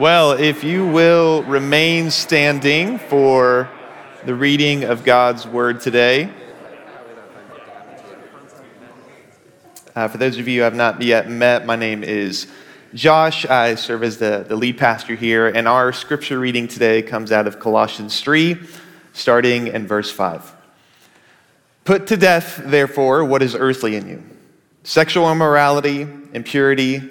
Well, if you will remain standing for the reading of God's word today. Uh, for those of you who have not yet met, my name is Josh. I serve as the, the lead pastor here, and our scripture reading today comes out of Colossians 3, starting in verse 5. Put to death, therefore, what is earthly in you sexual immorality, impurity,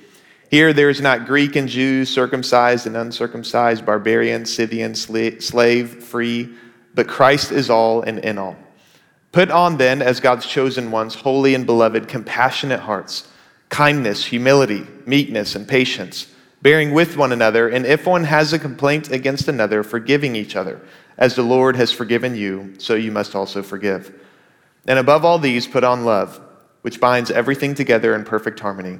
Here there is not Greek and Jew, circumcised and uncircumcised, barbarian, Scythian, slave, free, but Christ is all and in all. Put on then, as God's chosen ones, holy and beloved, compassionate hearts, kindness, humility, meekness, and patience, bearing with one another, and if one has a complaint against another, forgiving each other. As the Lord has forgiven you, so you must also forgive. And above all these, put on love, which binds everything together in perfect harmony.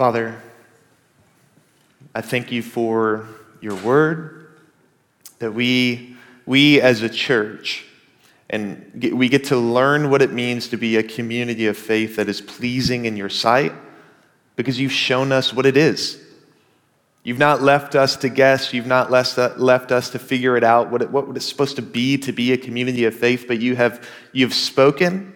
Father, I thank you for your word, that we, we as a church, and we get to learn what it means to be a community of faith that is pleasing in your sight because you've shown us what it is. You've not left us to guess. You've not uh, left, us to figure it out, what, it, what it's supposed to be to be a community of faith, but you have you've spoken,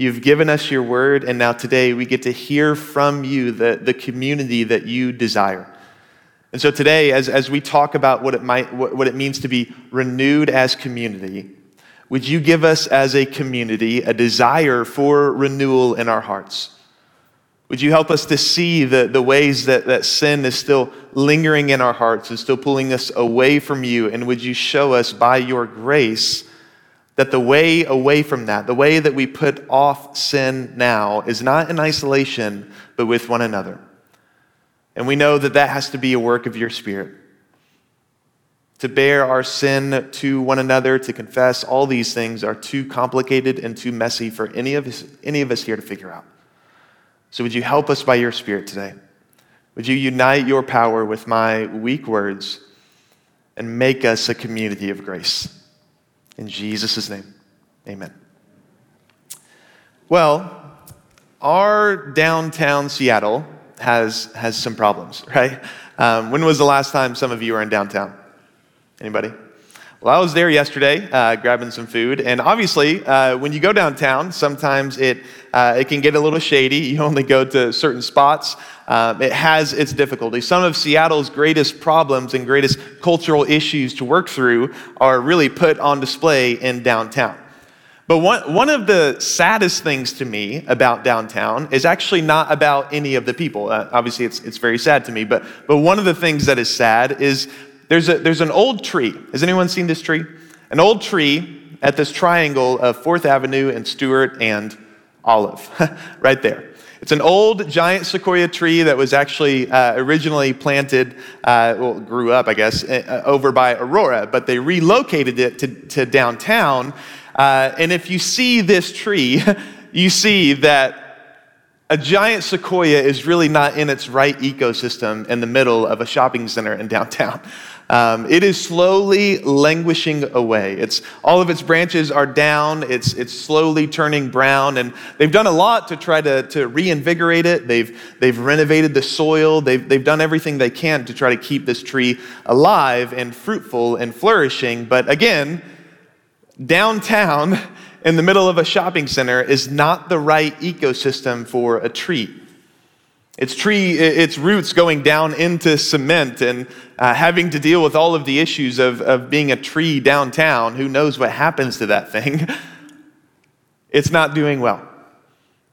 you've given us your word, and now today we get to hear from you the, the community that you desire. And so today, as, as we talk about what it, might, what, what it means to be renewed as community, would you give us as a community a desire for renewal in our hearts? Would you help us to see the, the ways that, that sin is still lingering in our hearts and still pulling us away from you? And would you show us by your grace that the way away from that, the way that we put off sin now, is not in isolation, but with one another? And we know that that has to be a work of your Spirit. To bear our sin to one another, to confess, all these things are too complicated and too messy for any of us, any of us here to figure out. So, would you help us by your Spirit today? Would you unite your power with my weak words and make us a community of grace? In Jesus' name, amen. Well, our downtown Seattle has, has some problems, right? Um, when was the last time some of you were in downtown? Anybody? Well, I was there yesterday uh, grabbing some food, and obviously, uh, when you go downtown, sometimes it, uh, it can get a little shady. You only go to certain spots. Um, it has its difficulties. Some of Seattle's greatest problems and greatest cultural issues to work through are really put on display in downtown. But one, one of the saddest things to me about downtown is actually not about any of the people. Uh, obviously, it's, it's very sad to me, but, but one of the things that is sad is there's, a, there's an old tree. Has anyone seen this tree? An old tree at this triangle of 4th Avenue and Stewart and Olive, right there. It's an old giant sequoia tree that was actually uh, originally planted, uh, well, grew up, I guess, uh, over by Aurora, but they relocated it to, to downtown uh, and if you see this tree, you see that a giant sequoia is really not in its right ecosystem in the middle of a shopping center in downtown. Um, it is slowly languishing away. It's, all of its branches are down. It's, it's slowly turning brown. And they've done a lot to try to, to reinvigorate it. They've, they've renovated the soil. They've, they've done everything they can to try to keep this tree alive and fruitful and flourishing. But again, downtown in the middle of a shopping center is not the right ecosystem for a tree. Its tree, its roots going down into cement and uh, having to deal with all of the issues of, of being a tree downtown. Who knows what happens to that thing? It's not doing well.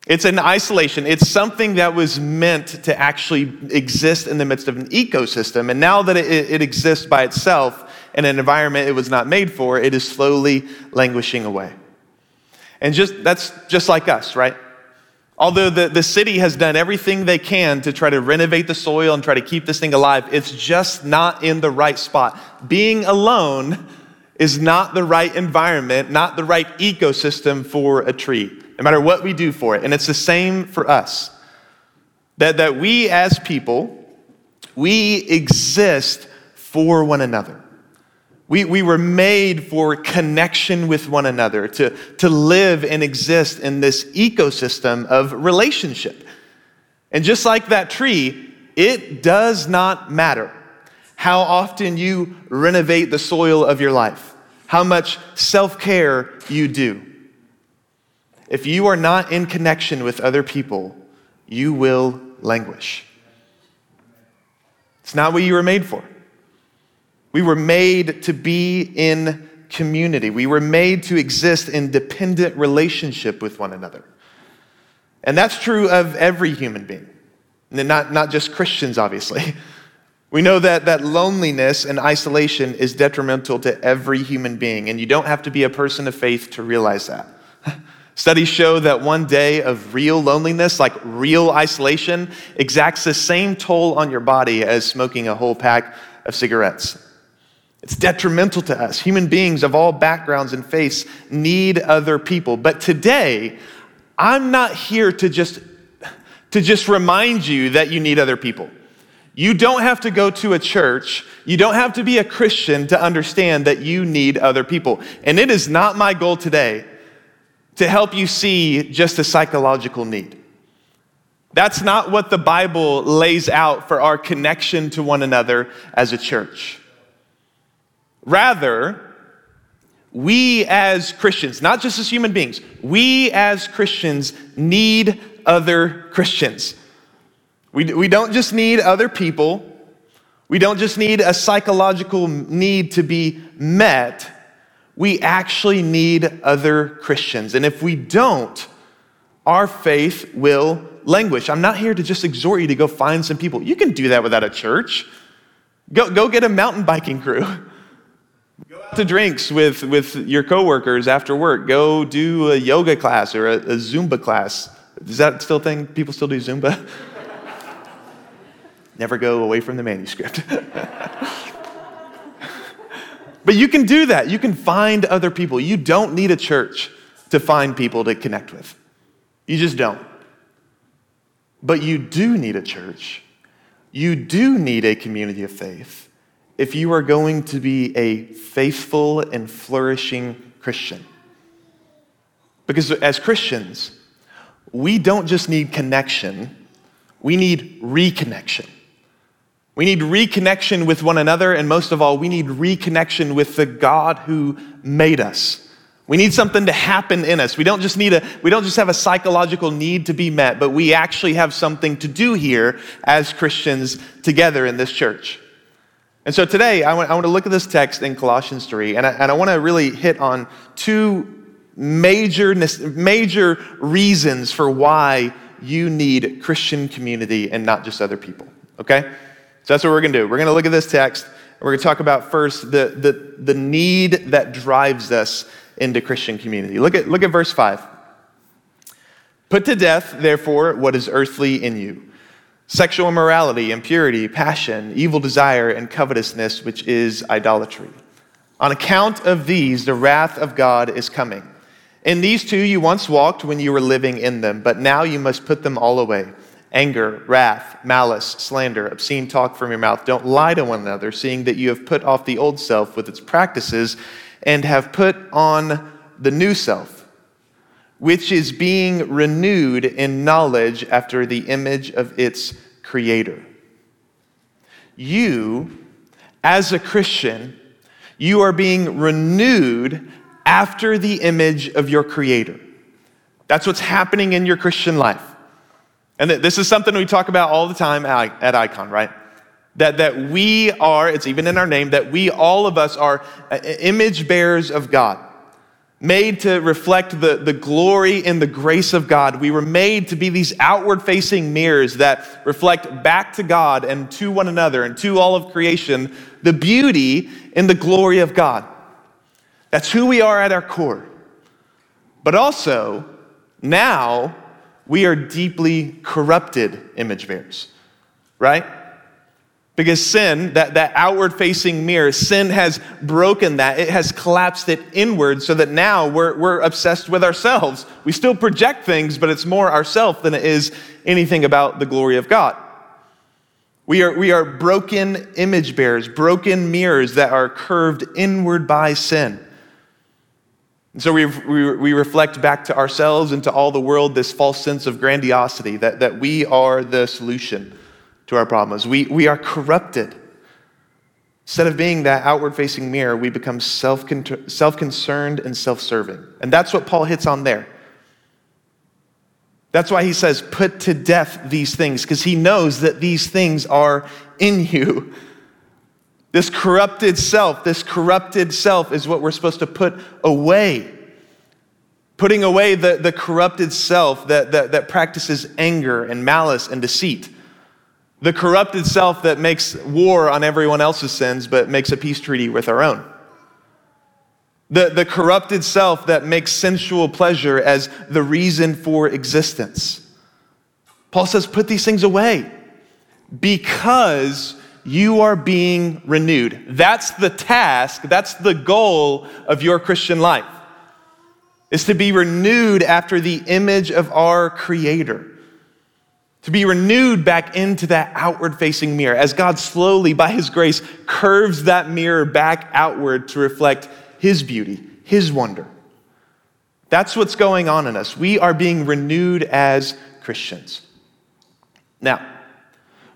It's an isolation. It's something that was meant to actually exist in the midst of an ecosystem. And now that it, it exists by itself in an environment it was not made for, it is slowly languishing away. And just that's just like us, right? Although the, the city has done everything they can to try to renovate the soil and try to keep this thing alive, it's just not in the right spot. Being alone is not the right environment, not the right ecosystem for a tree, no matter what we do for it. And it's the same for us. That, that we as people, we exist for one another. We, we were made for connection with one another, to, to live and exist in this ecosystem of relationship. And just like that tree, it does not matter how often you renovate the soil of your life, how much self care you do. If you are not in connection with other people, you will languish. It's not what you were made for. We were made to be in community. We were made to exist in dependent relationship with one another. And that's true of every human being, not, not just Christians, obviously. We know that, that loneliness and isolation is detrimental to every human being, and you don't have to be a person of faith to realize that. Studies show that one day of real loneliness, like real isolation, exacts the same toll on your body as smoking a whole pack of cigarettes. It's detrimental to us. Human beings of all backgrounds and faiths need other people. But today, I'm not here to just, to just remind you that you need other people. You don't have to go to a church. You don't have to be a Christian to understand that you need other people. And it is not my goal today to help you see just a psychological need. That's not what the Bible lays out for our connection to one another as a church. Rather, we as Christians, not just as human beings, we as Christians need other Christians. We, we don't just need other people, we don't just need a psychological need to be met. We actually need other Christians. And if we don't, our faith will languish. I'm not here to just exhort you to go find some people. You can do that without a church. Go, go get a mountain biking crew. To drinks with, with your coworkers after work. Go do a yoga class or a, a Zumba class. Is that still thing? People still do Zumba? Never go away from the manuscript. but you can do that. You can find other people. You don't need a church to find people to connect with. You just don't. But you do need a church. You do need a community of faith if you are going to be a faithful and flourishing Christian. Because as Christians, we don't just need connection, we need reconnection. We need reconnection with one another, and most of all, we need reconnection with the God who made us. We need something to happen in us. We don't just need a we don't just have a psychological need to be met, but we actually have something to do here as Christians together in this church. And so today, I want, I want to look at this text in Colossians 3, and I, and I want to really hit on two major, major reasons for why you need Christian community and not just other people. Okay? So that's what we're going to do. We're going to look at this text. And we're going to talk about first the, the, the need that drives us into Christian community. Look at, look at verse 5. Put to death, therefore, what is earthly in you sexual immorality, impurity, passion, evil desire, and covetousness, which is idolatry. On account of these, the wrath of God is coming. In these two you once walked when you were living in them, but now you must put them all away anger, wrath, malice, slander, obscene talk from your mouth. Don't lie to one another, seeing that you have put off the old self with its practices and have put on the new self, which is being renewed in knowledge after the image of its creator. You, as a Christian, you are being renewed after the image of your creator. That's what's happening in your Christian life. And this is something we talk about all the time at Icon, right? That, that we are, it's even in our name, that we, all of us, are uh, image bearers of God, made to reflect the, the glory and the grace of God. We were made to be these outward facing mirrors that reflect back to God and to one another and to all of creation the beauty and the glory of God. That's who we are at our core. But also, now we are deeply corrupted image bearers, right? Because sin, that, that outward facing mirror, sin has broken that. It has collapsed it inward so that now we're, we're obsessed with ourselves. We still project things, but it's more ourself than it is anything about the glory of God. We are, we are broken image bearers, broken mirrors that are curved inward by sin. And so we, we, we reflect back to ourselves and to all the world this false sense of grandiosity that, that we are the solution to our problems. We, we are corrupted. Instead of being that outward facing mirror, we become self concerned and self serving. And that's what Paul hits on there. That's why he says, put to death these things, because he knows that these things are in you. This corrupted self, this corrupted self is what we're supposed to put away. Putting away the, the corrupted self that, that, that practices anger and malice and deceit. The corrupted self that makes war on everyone else's sins but makes a peace treaty with our own. The, the corrupted self that makes sensual pleasure as the reason for existence. Paul says, put these things away because you are being renewed. That's the task, that's the goal of your Christian life. Is to be renewed after the image of our creator to be renewed back into that outward facing mirror as God slowly, by His grace, curves that mirror back outward to reflect His beauty, His wonder. That's what's going on in us. We are being renewed as Christians. Now,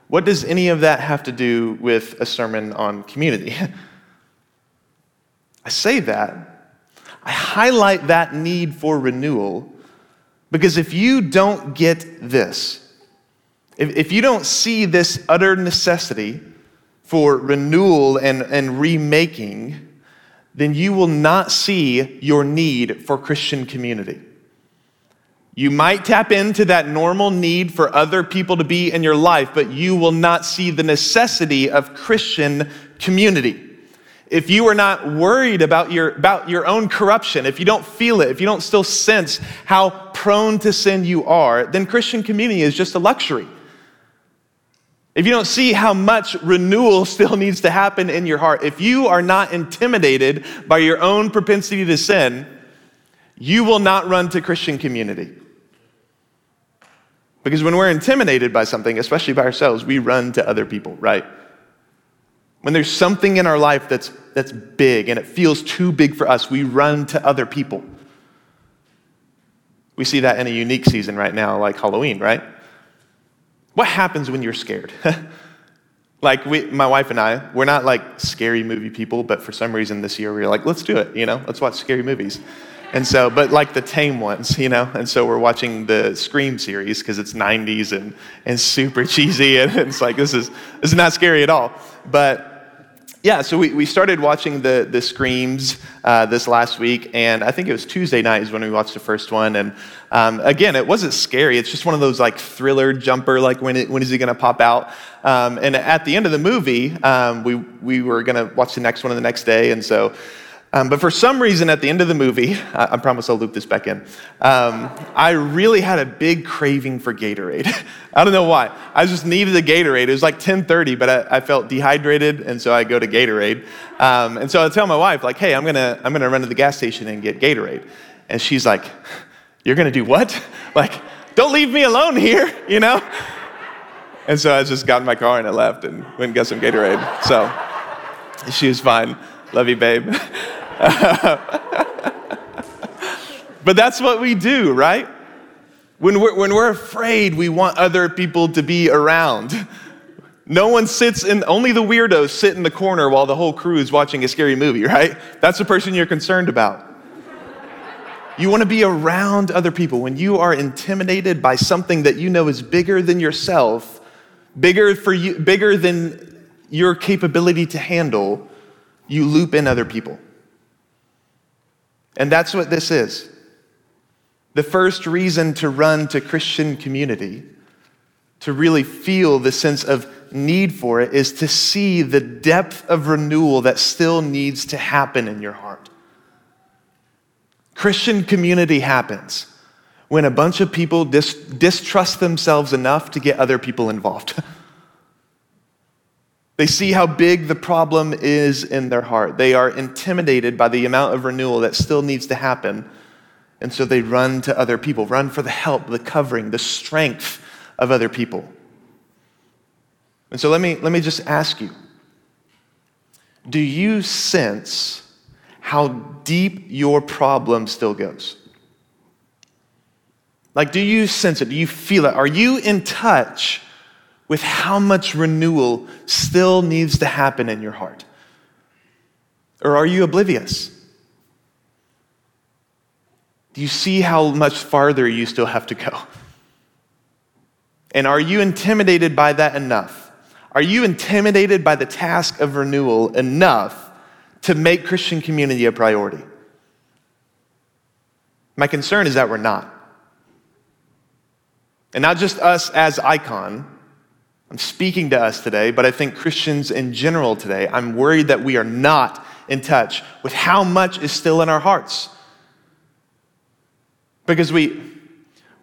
what does any of that have to do with a sermon on community? I say that, I highlight that need for renewal because if you don't get this, if, if you don't see this utter necessity for renewal and, and remaking, then you will not see your need for Christian community. You might tap into that normal need for other people to be in your life, but you will not see the necessity of Christian community. If you are not worried about your, about your own corruption, if you don't feel it, if you don't still sense how prone to sin you are, then Christian community is just a luxury. If you don't see how much renewal still needs to happen in your heart, if you are not intimidated by your own propensity to sin, you will not run to Christian community. Because when we're intimidated by something, especially by ourselves, we run to other people, right? When there's something in our life that's, that's big and it feels too big for us, we run to other people. We see that in a unique season right now, like Halloween, right? What happens when you're scared? like we, my wife and I, we're not like scary movie people, but for some reason this year we were like, let's do it, you know, let's watch scary movies. And so, but like the tame ones, you know, and so we're watching the Scream series because it's 90s and, and super cheesy, and it's like this is this is not scary at all. But yeah, so we, we started watching the, the Screams uh, this last week, and I think it was Tuesday night is when we watched the first one. And um, again, it wasn't scary. It's just one of those like thriller jumper, like when, it, when is he going to pop out? Um, and at the end of the movie, um, we, we were going to watch the next one the next day. And so um, but for some reason, at the end of the movie, I, I promise I'll loop this back in, um, I really had a big craving for Gatorade. I don't know why. I just needed a Gatorade. It was like 10:30, but I, I felt dehydrated, and so I go to Gatorade. Um, and so I tell my wife, like, "Hey, I'm gonna I'm gonna run to the gas station and get Gatorade," and she's like, "You're gonna do what? Like, don't leave me alone here, you know?" And so I just got in my car and I left and went and got some Gatorade. So she was fine. Love you, babe. but that's what we do, right? When we're, when we're afraid, we want other people to be around. No one sits in, only the weirdos sit in the corner while the whole crew is watching a scary movie, right? That's the person you're concerned about. You want to be around other people. When you are intimidated by something that you know is bigger than yourself, bigger for you, bigger than your capability to handle, you loop in other people. And that's what this is. The first reason to run to Christian community, to really feel the sense of need for it, is to see the depth of renewal that still needs to happen in your heart. Christian community happens when a bunch of people dis- distrust themselves enough to get other people involved. they see how big the problem is in their heart. They are intimidated by the amount of renewal that still needs to happen. And so they run to other people, run for the help, the covering, the strength of other people. And so let me, let me just ask you do you sense how deep your problem still goes. Like, do you sense it? Do you feel it? Are you in touch with how much renewal still needs to happen in your heart? Or are you oblivious? Do you see how much farther you still have to go? And are you intimidated by that enough? Are you intimidated by the task of renewal enough to make Christian community a priority. My concern is that we're not. And not just us as icon. I'm speaking to us today, but I think Christians in general today, I'm worried that we are not in touch with how much is still in our hearts. Because we,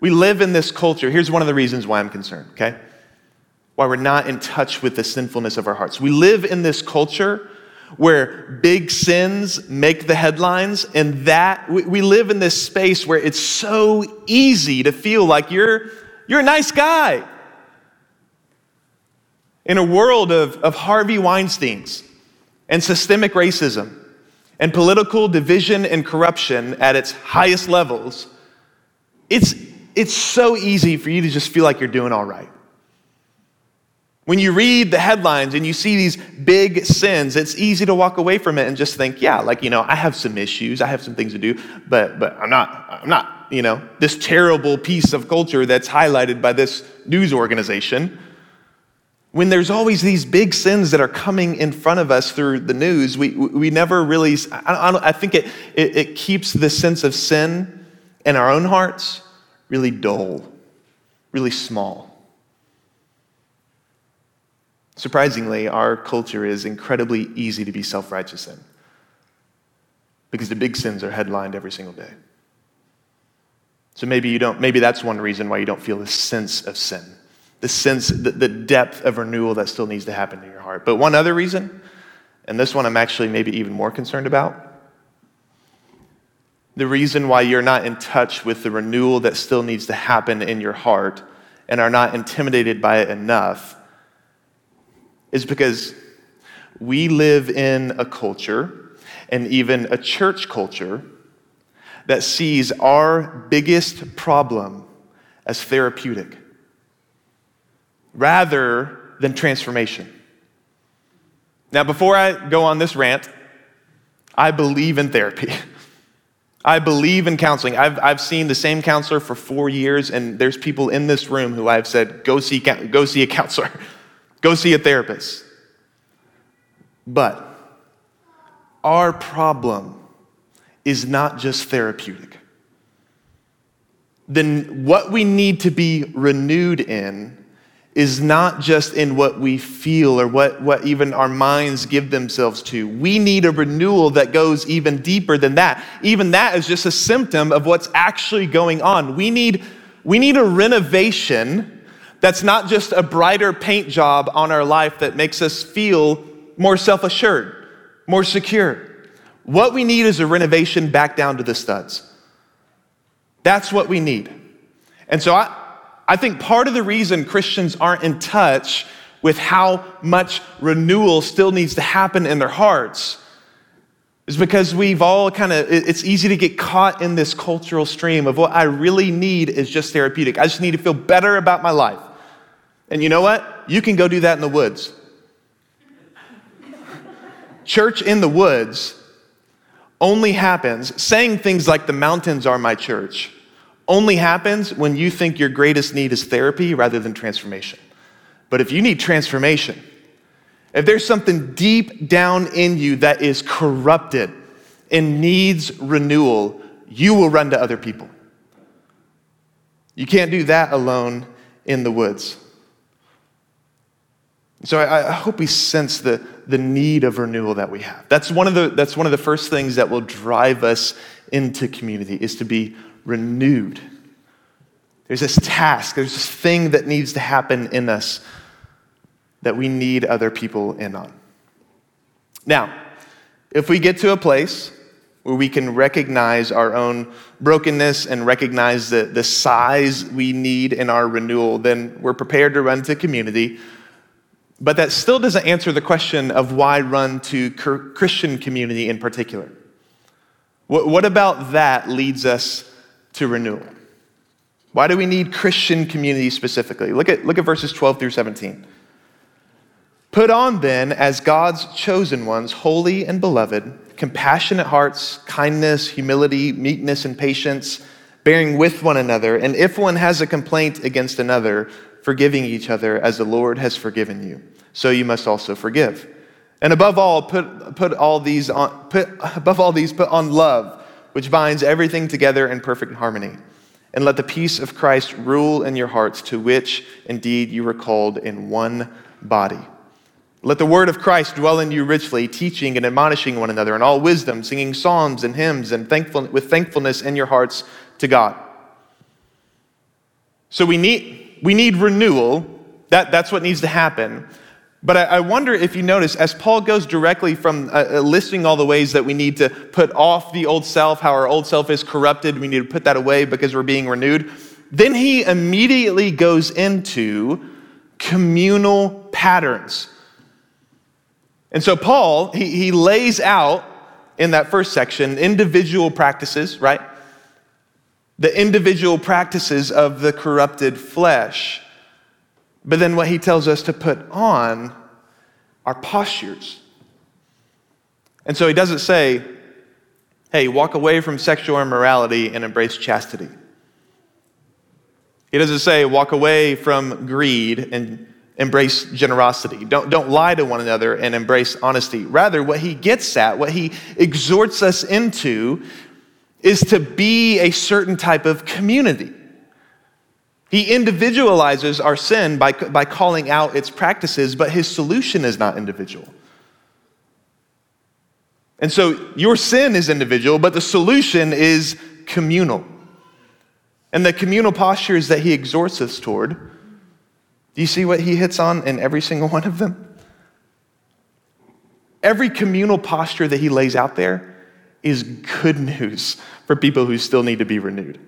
we live in this culture. Here's one of the reasons why I'm concerned, okay? Why we're not in touch with the sinfulness of our hearts. We live in this culture where big sins make the headlines, and that we live in this space where it's so easy to feel like you're, you're a nice guy. In a world of, of Harvey Weinsteins and systemic racism and political division and corruption at its highest levels, it's, it's so easy for you to just feel like you're doing all right. When you read the headlines and you see these big sins, it's easy to walk away from it and just think, yeah, like, you know, I have some issues, I have some things to do, but, but I'm not, I'm not, you know, this terrible piece of culture that's highlighted by this news organization. When there's always these big sins that are coming in front of us through the news, we, we never really, I, I, think it, it, it keeps the sense of sin in our own hearts really dull, really small. Surprisingly, our culture is incredibly easy to be self righteous in because the big sins are headlined every single day. So maybe you don't, maybe that's one reason why you don't feel a sense of sin, the sense, the, the depth of renewal that still needs to happen in your heart. But one other reason, and this one I'm actually maybe even more concerned about, the reason why you're not in touch with the renewal that still needs to happen in your heart and are not intimidated by it enough is because we live in a culture and even a church culture that sees our biggest problem as therapeutic rather than transformation. Now, before I go on this rant, I believe in therapy. I believe in counseling. I've, I've seen the same counselor for four years, and there's people in this room who I've said, go see, go see a counselor. Go see a therapist. But our problem is not just therapeutic. Then what we need to be renewed in is not just in what we feel or what, what even our minds give themselves to. We need a renewal that goes even deeper than that. Even that is just a symptom of what's actually going on. We need, we need a renovation that's not just a brighter paint job on our life that makes us feel more self assured, more secure. What we need is a renovation back down to the studs. That's what we need. And so I, I think part of the reason Christians aren't in touch with how much renewal still needs to happen in their hearts is because we've all kind of, it's easy to get caught in this cultural stream of what I really need is just therapeutic. I just need to feel better about my life. And you know what? You can go do that in the woods. Church in the woods only happens, saying things like the mountains are my church, only happens when you think your greatest need is therapy rather than transformation. But if you need transformation, if there's something deep down in you that is corrupted and needs renewal, you will run to other people. You can't do that alone in the woods. So I, I, hope we sense the, the need of renewal that we have. That's one, of the, that's one of the first things that will drive us into community is to be renewed. There's this task, there's this thing that needs to happen in us that we need other people in on. Now, if we get to a place where we can recognize our own brokenness and recognize the, the size we need in our renewal, then we're prepared to run to community but that still doesn't answer the question of why run to Christian community in particular. What about that leads us to renewal? Why do we need Christian community specifically? Look at, look at verses 12 through 17. Put on then, as God's chosen ones, holy and beloved, compassionate hearts, kindness, humility, meekness, and patience, bearing with one another. And if one has a complaint against another, forgiving each other as the Lord has forgiven you. So you must also forgive. And above all, put, put all these on, put, above all these, put on love, which binds everything together in perfect harmony. And let the peace of Christ rule in your hearts, to which indeed you were called in one body. Let the word of Christ dwell in you richly, teaching and admonishing one another in all wisdom, singing psalms and hymns and thankful, with thankfulness in your hearts to God. So we need, we need renewal. That, that's what needs to happen. But I, I wonder if you notice, as Paul goes directly from uh, uh, listing all the ways that we need to put off the old self, how our old self is corrupted, we need to put that away because we're being renewed. Then he immediately goes into communal patterns. And so Paul, he, he lays out in that first section individual practices, right? the individual practices of the corrupted flesh. But then what he tells us to put on are postures. And so he doesn't say, hey, walk away from sexual immorality and embrace chastity. He doesn't say, walk away from greed and embrace generosity. Don't, don't lie to one another and embrace honesty. Rather, what he gets at, what he exhorts us into, is to be a certain type of community. He individualizes our sin by, by calling out its practices, but his solution is not individual. And so your sin is individual, but the solution is communal. And the communal postures that he exhorts us toward, do you see what he hits on in every single one of them? Every communal posture that he lays out there is good news for people who still need to be renewed.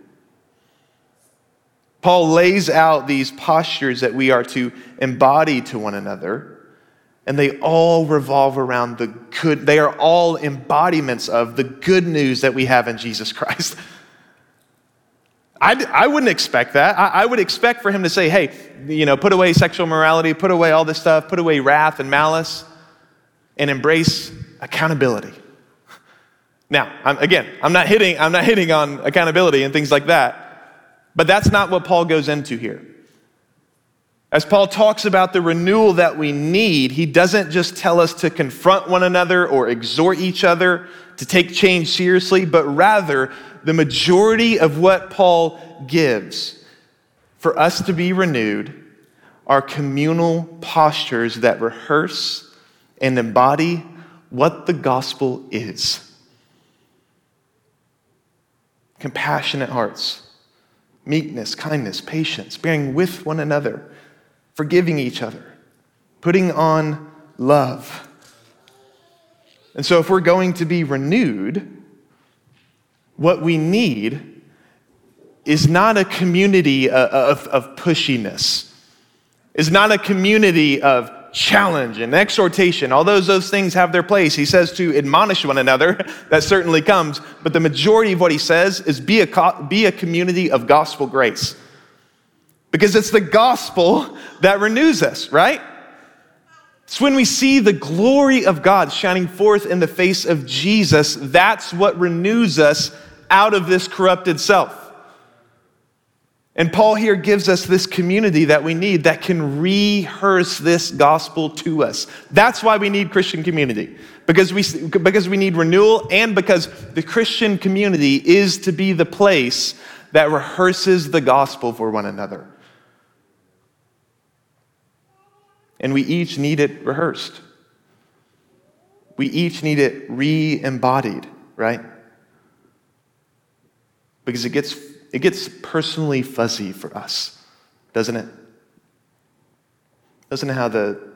Paul lays out these postures that we are to embody to one another, and they all revolve around the good, they are all embodiments of the good news that we have in Jesus Christ. I, I wouldn't expect that. I, I would expect for him to say, hey, you know, put away sexual morality, put away all this stuff, put away wrath and malice, and embrace accountability. Now, I'm, again, I'm not hitting, I'm not hitting on accountability and things like that, but that's not what Paul goes into here. As Paul talks about the renewal that we need, he doesn't just tell us to confront one another or exhort each other to take change seriously, but rather the majority of what Paul gives for us to be renewed are communal postures that rehearse and embody what the gospel is compassionate hearts, meekness, kindness, patience, bearing with one another, forgiving each other, putting on love. And so, if we're going to be renewed, what we need is not a community uh, of, of, pushiness, is not a community of challenge and exhortation, all those those things have their place, he says to admonish one another. that certainly comes. But the majority of what he says is be a, be a community of gospel grace. Because it's the gospel that renews us, right? It's when we see the glory of God shining forth in the face of Jesus, that's what renews us out of this corrupted self. And Paul here gives us this community that we need that can rehearse this gospel to us. That's why we need Christian community. Because we, because we need renewal and because the Christian community is to be the place that rehearses the gospel for one another. And we each need it rehearsed. We each need it re embodied, right? Because it gets, it gets personally fuzzy for us, doesn't it? Doesn't how the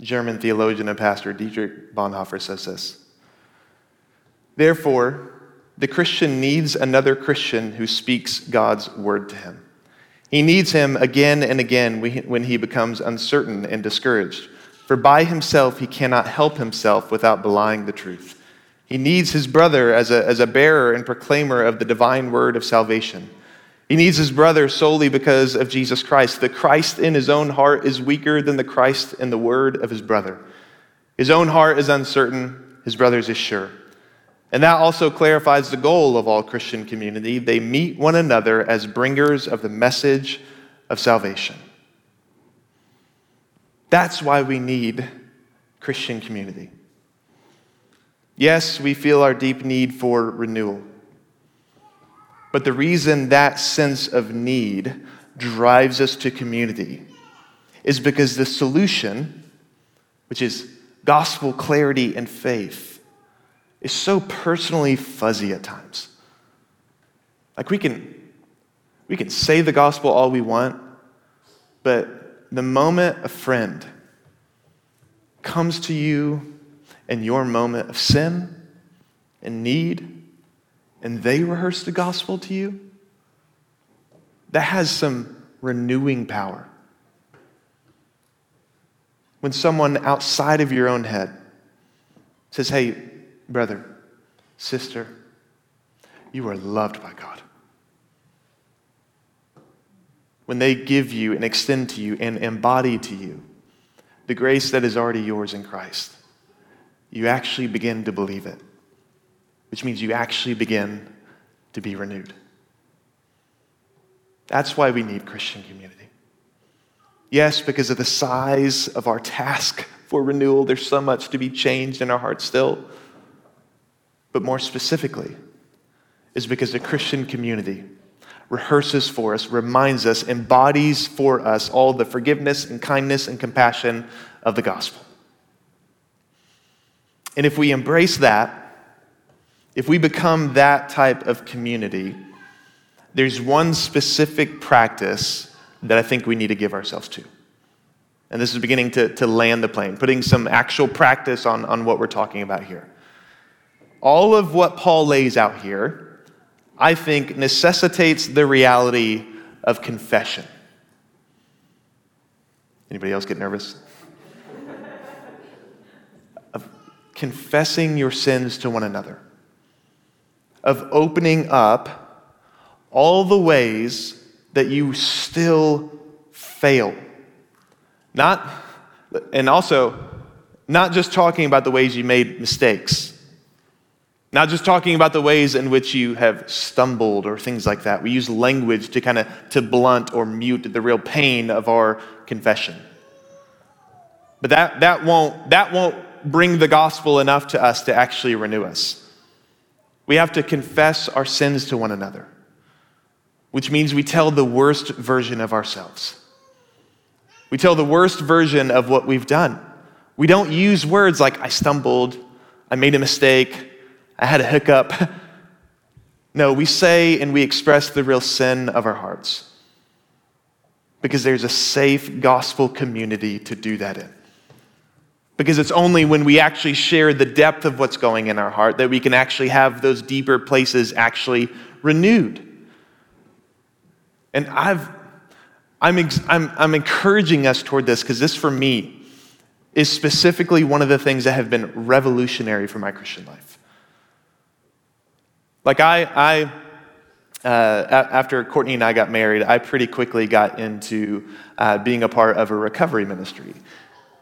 German theologian and pastor Dietrich Bonhoeffer says this? Therefore, the Christian needs another Christian who speaks God's word to him. He needs him again and again when he becomes uncertain and discouraged. For by himself he cannot help himself without belying the truth. He needs his brother as a, as a bearer and proclaimer of the divine word of salvation. He needs his brother solely because of Jesus Christ. The Christ in his own heart is weaker than the Christ in the word of his brother. His own heart is uncertain, his brother's is sure. And that also clarifies the goal of all Christian community. They meet one another as bringers of the message of salvation. That's why we need Christian community. Yes, we feel our deep need for renewal. But the reason that sense of need drives us to community is because the solution, which is gospel clarity and faith, is so personally fuzzy at times. Like we can we can say the gospel all we want, but the moment a friend comes to you in your moment of sin and need, and they rehearse the gospel to you, that has some renewing power. When someone outside of your own head says, Hey, brother, sister, you are loved by God. When they give you and extend to you and embody to you the grace that is already yours in Christ, you actually begin to believe it, which means you actually begin to be renewed. That's why we need Christian community. Yes, because of the size of our task for renewal, there's so much to be changed in our hearts still but more specifically, is because the Christian community rehearses for us, reminds us, embodies for us all the forgiveness and kindness and compassion of the gospel. And if we embrace that, if we become that type of community, there's one specific practice that I think we need to give ourselves to. And this is beginning to, to land the plane, putting some actual practice on, on what we're talking about here all of what Paul lays out here, I think, necessitates the reality of confession. Anybody else get nervous? of confessing your sins to one another, of opening up all the ways that you still fail. Not, and also, not just talking about the ways you made mistakes not just talking about the ways in which you have stumbled or things like that. We use language to kind of to blunt or mute the real pain of our confession. But that, that, won't, that won't bring the gospel enough to us to actually renew us. We have to confess our sins to one another, which means we tell the worst version of ourselves. We tell the worst version of what we've done. We don't use words like, I stumbled, I made a mistake, I had a hiccup. No, we say and we express the real sin of our hearts because there's a safe gospel community to do that in. Because it's only when we actually share the depth of what's going in our heart that we can actually have those deeper places actually renewed. And I've, I'm, I'm, I'm encouraging us toward this because this, for me, is specifically one of the things that have been revolutionary for my Christian life. Like, I, I uh, after Courtney and I got married, I pretty quickly got into uh, being a part of a recovery ministry.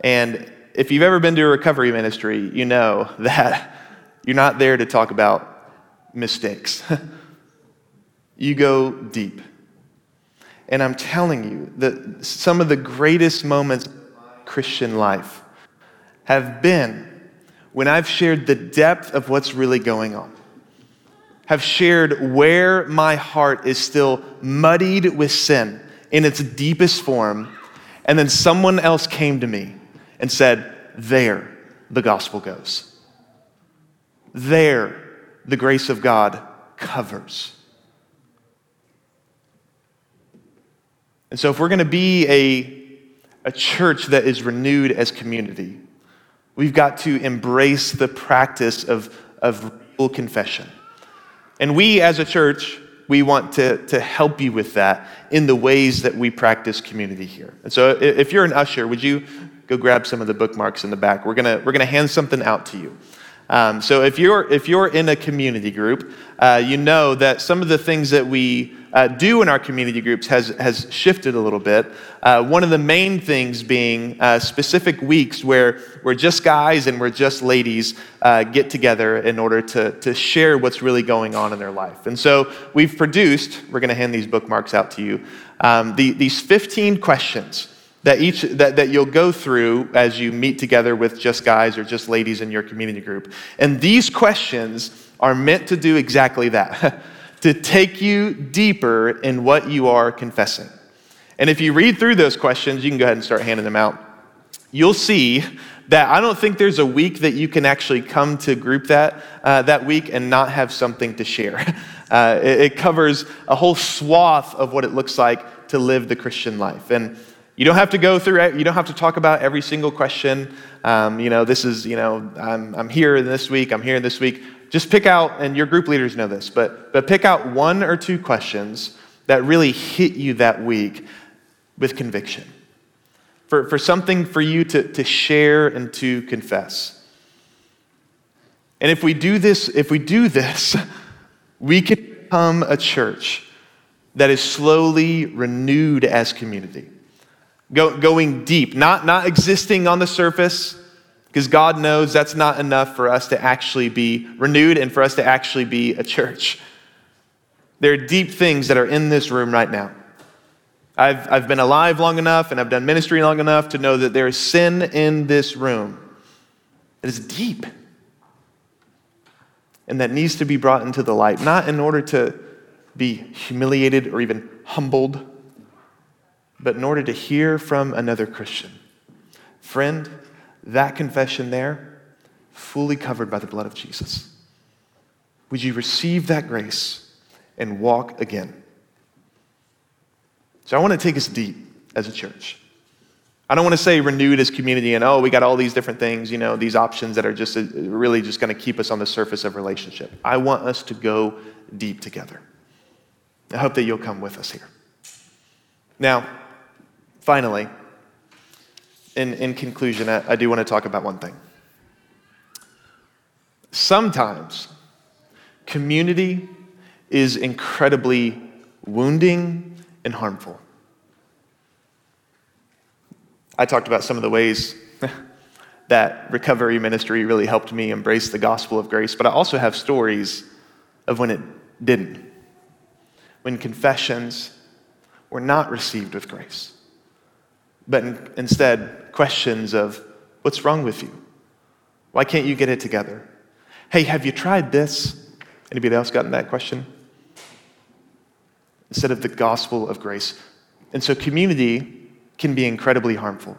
And if you've ever been to a recovery ministry, you know that you're not there to talk about mistakes. you go deep. And I'm telling you that some of the greatest moments of Christian life have been when I've shared the depth of what's really going on, have shared where my heart is still muddied with sin in its deepest form, and then someone else came to me and said, There the gospel goes. There the grace of God covers. And so, if we're going to be a, a church that is renewed as community, we've got to embrace the practice of, of real confession. And we, as a church, we want to, to help you with that in the ways that we practice community here. And so, if you're an usher, would you go grab some of the bookmarks in the back? We're going we're gonna hand something out to you. Um, so if you're, if you're in a community group, uh, you know that some of the things that we uh, do in our community groups has, has shifted a little bit. Uh, one of the main things being uh, specific weeks where we're just guys and we're just ladies uh, get together in order to, to share what's really going on in their life. And so we've produced, we're going to hand these bookmarks out to you, um, the, these 15 questions that each that, that you'll go through as you meet together with just guys or just ladies in your community group. And these questions are meant to do exactly that to take you deeper in what you are confessing. And if you read through those questions you can go ahead and start handing them out. You'll see that i don't think there's a week that you can actually come to group that uh, that week and not have something to share. Uh, it, it covers a whole swath of what it looks like to live the christian life. And you don't have to go through. You don't have to talk about every single question. Um, you know, this is, you know, I'm, I'm here this week, I'm here this week. Just pick out, and your group leaders know this, but, but pick out one or two questions that really hit you that week with conviction. For, for something for you to, to share and to confess. And if we do this, if we do this, we can become a church that is slowly renewed as community Go, going deep, not, not existing on the surface, because God knows that's not enough for us to actually be renewed and for us to actually be a church. There are deep things that are in this room right now. I've, I've been alive long enough and I've done ministry long enough to know that there is sin in this room It is deep and that needs to be brought into the light, not in order to be humiliated or even humbled but in order to hear from another Christian. Friend, that confession there, fully covered by the blood of Jesus. Would you receive that grace and walk again? So I want to take us deep as a church. I don't want to say renewed as community and oh, we got all these different things, you know, these options that are just uh, really just going to keep us on the surface of relationship. I want us to go deep together. I hope that you'll come with us here. Now, Finally, in, in conclusion, I, I do want to talk about one thing. Sometimes community is incredibly wounding and harmful. I talked about some of the ways that recovery ministry really helped me embrace the gospel of grace, but I also have stories of when it didn't, when confessions were not received with grace but in, instead questions of what's wrong with you? Why can't you get it together? Hey, have you tried this? Anybody else gotten that question? Instead of the gospel of grace. And so community can be incredibly harmful.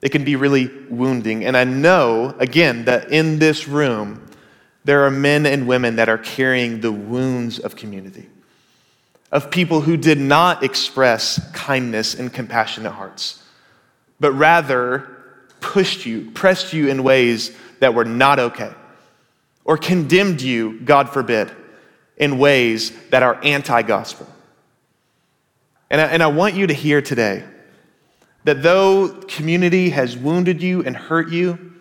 It can be really wounding. And I know, again, that in this room, there are men and women that are carrying the wounds of community of people who did not express kindness and compassionate hearts, but rather pushed you, pressed you in ways that were not okay, or condemned you, God forbid, in ways that are anti gospel. And I, and I want you to hear today that though community has wounded you and hurt you,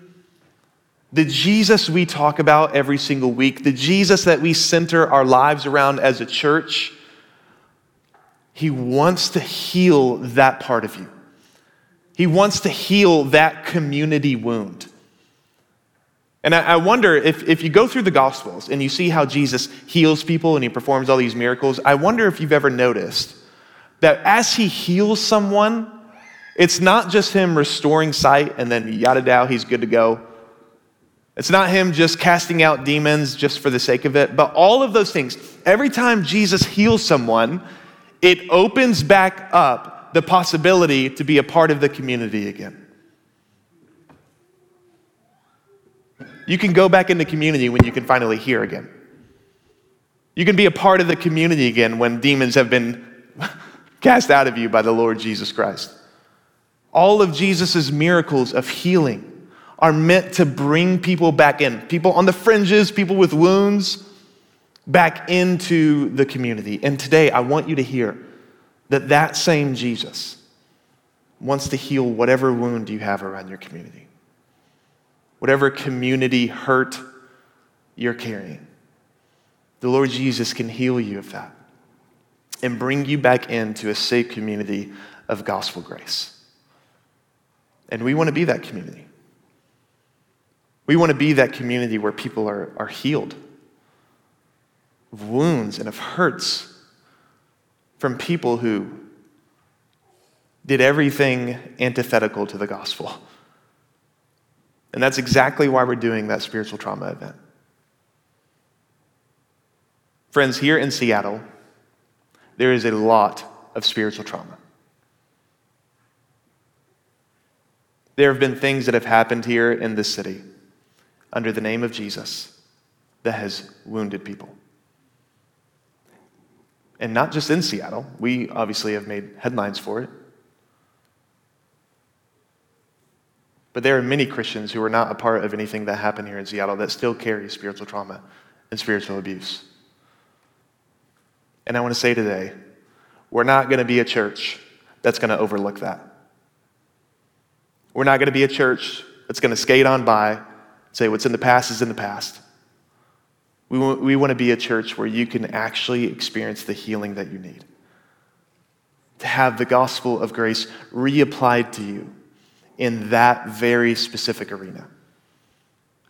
the Jesus we talk about every single week, the Jesus that we center our lives around as a church, he wants to heal that part of you. He wants to heal that community wound. And I, I wonder if, if you go through the Gospels and you see how Jesus heals people and he performs all these miracles, I wonder if you've ever noticed that as he heals someone, it's not just him restoring sight and then yada dow, he's good to go. It's not him just casting out demons just for the sake of it, but all of those things. Every time Jesus heals someone, it opens back up the possibility to be a part of the community again. You can go back in the community when you can finally hear again. You can be a part of the community again when demons have been cast out of you by the Lord Jesus Christ. All of Jesus' miracles of healing are meant to bring people back in, people on the fringes, people with wounds, back into the community. And today, I want you to hear that that same Jesus wants to heal whatever wound you have around your community, whatever community hurt you're carrying. The Lord Jesus can heal you of that and bring you back into a safe community of gospel grace. And we want to be that community. We want to be that community where people are, are healed of wounds and of hurts from people who did everything antithetical to the gospel. And that's exactly why we're doing that spiritual trauma event. Friends, here in Seattle, there is a lot of spiritual trauma. There have been things that have happened here in this city under the name of Jesus that has wounded people. And not just in Seattle. We obviously have made headlines for it. But there are many Christians who are not a part of anything that happened here in Seattle that still carry spiritual trauma and spiritual abuse. And I want to say today, we're not going to be a church that's going to overlook that. We're not going to be a church that's going to skate on by, say what's in the past is in the past. We want, we want to be a church where you can actually experience the healing that you need. To have the gospel of grace reapplied to you in that very specific arena.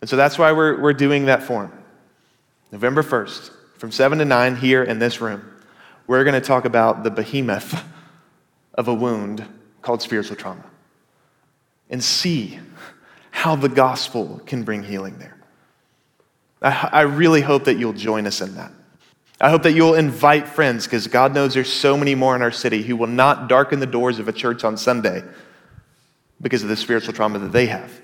And so that's why we're, we're doing that forum. November 1st, from 7 to 9 here in this room, we're going to talk about the behemoth of a wound called spiritual trauma and see how the gospel can bring healing there. I, I really hope that you'll join us in that. I hope that you'll invite friends because God knows there's so many more in our city who will not darken the doors of a church on Sunday because of the spiritual trauma that they have.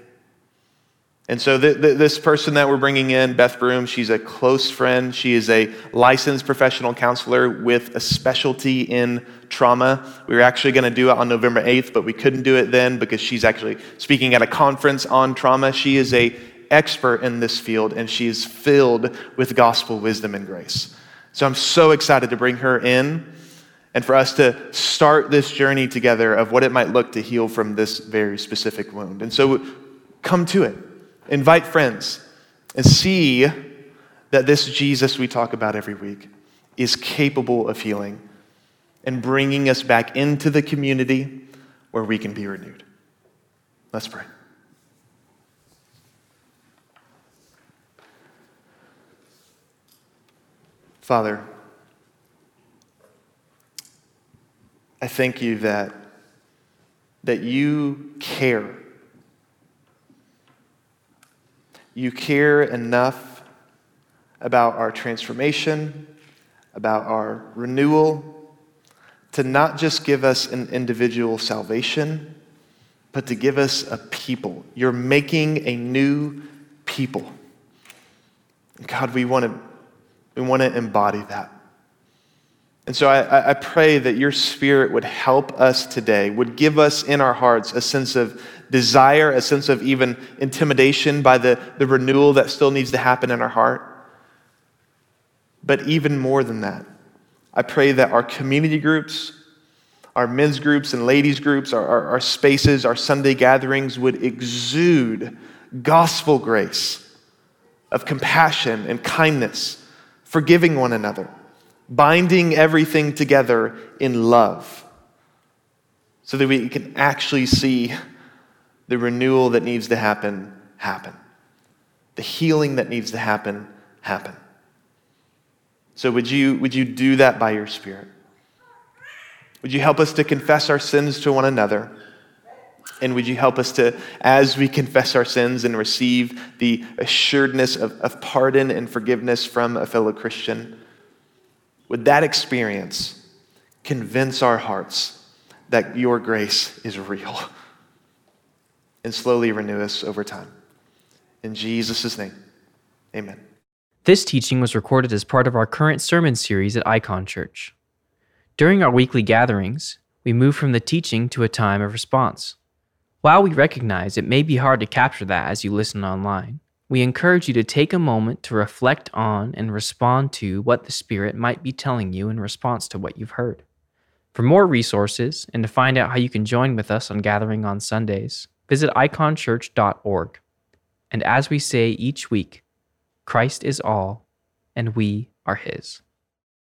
And so, the, the, this person that we're bringing in, Beth Broom, she's a close friend. She is a licensed professional counselor with a specialty in trauma. We were actually going to do it on November 8th, but we couldn't do it then because she's actually speaking at a conference on trauma. She is a expert in this field, and she is filled with gospel wisdom and grace. So I'm so excited to bring her in and for us to start this journey together of what it might look to heal from this very specific wound. And so come to it invite friends, and see that this Jesus we talk about every week is capable of healing and bringing us back into the community where we can be renewed. Let's pray. Father, I thank you that, that you care You care enough about our transformation, about our renewal, to not just give us an individual salvation, but to give us a people. You're making a new people. God, we want to, we want to embody that. And so I, I pray that your spirit would help us today, would give us in our hearts a sense of desire, a sense of even intimidation by the, the renewal that still needs to happen in our heart. But even more than that, I pray that our community groups, our men's groups and ladies' groups, our, our, our spaces, our Sunday gatherings would exude gospel grace of compassion and kindness, forgiving one another binding everything together in love. so that we can actually see the renewal that needs to happen happen, the healing that needs to happen happen. So, would you, would you do that by your Spirit? Would you help us to confess our sins to one another? And would you help us to, as we confess our sins and receive the assuredness of, of pardon and forgiveness from a fellow Christian, would that experience convince our hearts that your grace is real and slowly renew us over time? In Jesus' name, amen. This teaching was recorded as part of our current sermon series at Icon Church. During our weekly gatherings, we move from the teaching to a time of response. While we recognize it may be hard to capture that as you listen online, we encourage you to take a moment to reflect on and respond to what the Spirit might be telling you in response to what you've heard. For more resources and to find out how you can join with us on gathering on Sundays, visit iconchurch.org. And as we say each week, Christ is all, and we are His.